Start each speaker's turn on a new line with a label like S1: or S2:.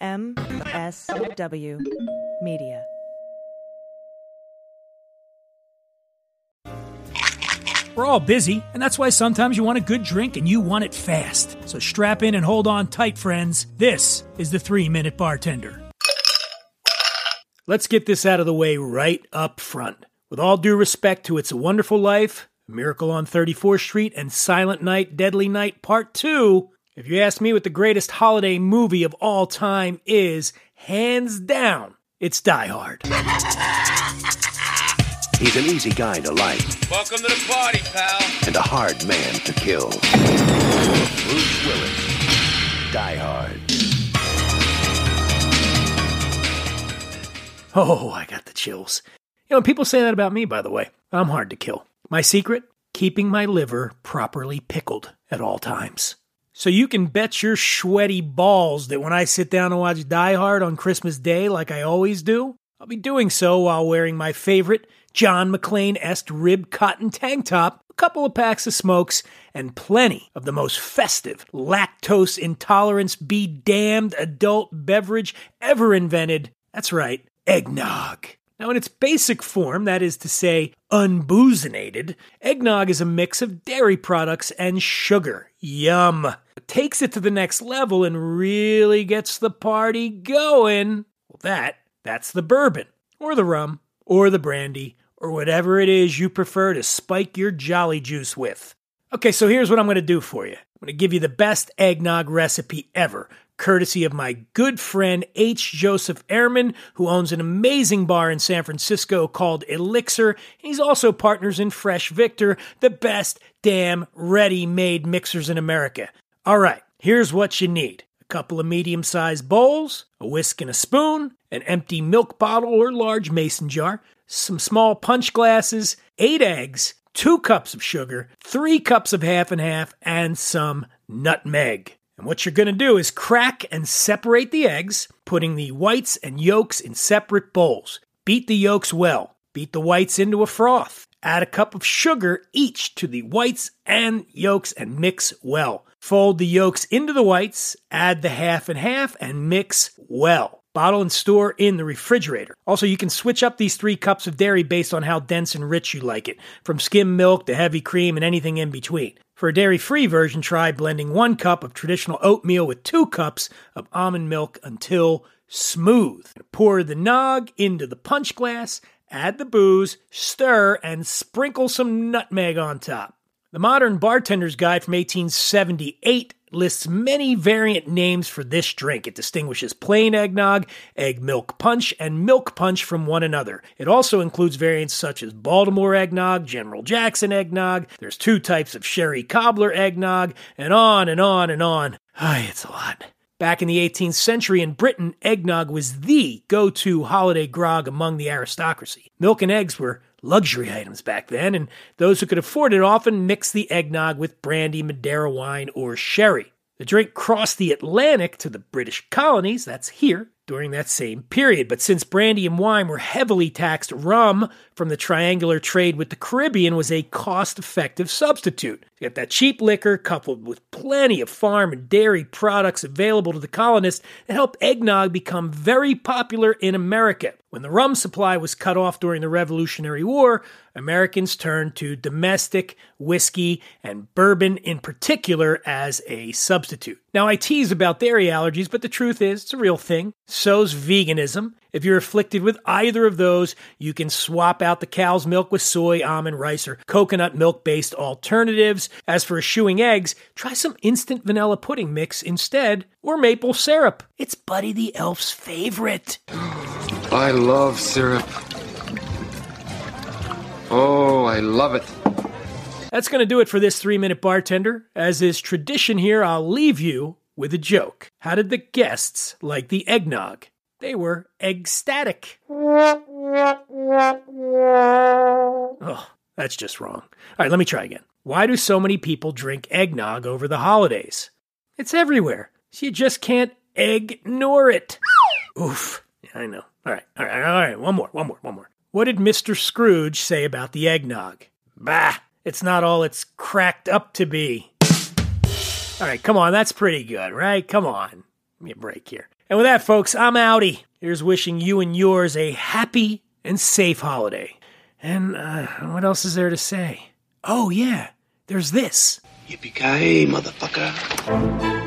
S1: MSW Media.
S2: We're all busy, and that's why sometimes you want a good drink and you want it fast. So strap in and hold on tight, friends. This is the three minute bartender. Let's get this out of the way right up front. With all due respect to It's a Wonderful Life, Miracle on 34th Street, and Silent Night, Deadly Night Part 2, if you ask me what the greatest holiday movie of all time is, hands down, it's Die Hard.
S3: He's an easy guy to like
S4: Welcome to the party, pal.
S3: and a hard man to kill. Bruce Willis. Die Hard.
S2: Oh, I got the chills. You know, people say that about me, by the way. I'm hard to kill. My secret? Keeping my liver properly pickled at all times. So you can bet your sweaty balls that when I sit down and watch Die Hard on Christmas Day, like I always do, I'll be doing so while wearing my favorite John McClane esque rib cotton tank top, a couple of packs of smokes, and plenty of the most festive, lactose intolerance be damned adult beverage ever invented. That's right, eggnog. Now, in its basic form, that is to say, unboozinated, eggnog is a mix of dairy products and sugar. Yum. Takes it to the next level and really gets the party going, well, that, that's the bourbon, or the rum, or the brandy, or whatever it is you prefer to spike your jolly juice with. Okay, so here's what I'm going to do for you. I'm going to give you the best eggnog recipe ever, courtesy of my good friend H. Joseph Ehrmann, who owns an amazing bar in San Francisco called Elixir. He's also partners in Fresh Victor, the best damn ready made mixers in America. All right, here's what you need a couple of medium sized bowls, a whisk and a spoon, an empty milk bottle or large mason jar, some small punch glasses, eight eggs, two cups of sugar, three cups of half and half, and some nutmeg. And what you're going to do is crack and separate the eggs, putting the whites and yolks in separate bowls. Beat the yolks well. Beat the whites into a froth. Add a cup of sugar each to the whites and yolks and mix well. Fold the yolks into the whites, add the half and half, and mix well. Bottle and store in the refrigerator. Also, you can switch up these three cups of dairy based on how dense and rich you like it, from skim milk to heavy cream and anything in between. For a dairy free version, try blending one cup of traditional oatmeal with two cups of almond milk until smooth. Pour the nog into the punch glass, add the booze, stir, and sprinkle some nutmeg on top. The Modern Bartender's Guide from 1878 lists many variant names for this drink. It distinguishes plain eggnog, egg milk punch, and milk punch from one another. It also includes variants such as Baltimore eggnog, General Jackson eggnog, there's two types of sherry cobbler eggnog, and on and on and on. Ay, it's a lot. Back in the 18th century in Britain, eggnog was the go to holiday grog among the aristocracy. Milk and eggs were luxury items back then, and those who could afford it often mixed the eggnog with brandy, Madeira wine, or sherry. The drink crossed the Atlantic to the British colonies, that's here, during that same period. But since brandy and wine were heavily taxed, rum from the triangular trade with the Caribbean was a cost effective substitute. You got that cheap liquor coupled with plenty of farm and dairy products available to the colonists that helped eggnog become very popular in America. When the rum supply was cut off during the Revolutionary War, Americans turned to domestic whiskey and bourbon in particular as a substitute. Now, I tease about dairy allergies, but the truth is, it's a real thing. So's veganism. If you're afflicted with either of those, you can swap out the cow's milk with soy, almond, rice, or coconut milk based alternatives. As for eschewing eggs, try some instant vanilla pudding mix instead, or maple syrup. It's Buddy the Elf's favorite.
S5: I love syrup. Oh, I love it.
S2: That's going to do it for this three minute bartender. As is tradition here, I'll leave you with a joke. How did the guests like the eggnog? They were ecstatic. Oh, that's just wrong. All right, let me try again. Why do so many people drink eggnog over the holidays? It's everywhere. So you just can't ignore it. Oof. Yeah, I know. All right, all right, all right. One more, one more, one more. What did Mr. Scrooge say about the eggnog? Bah, it's not all it's cracked up to be. All right, come on, that's pretty good, right? Come on. Give me a break here. And with that, folks, I'm outie. Here's wishing you and yours a happy and safe holiday. And uh, what else is there to say? Oh, yeah, there's this.
S3: Yippee-ki-yay, motherfucker.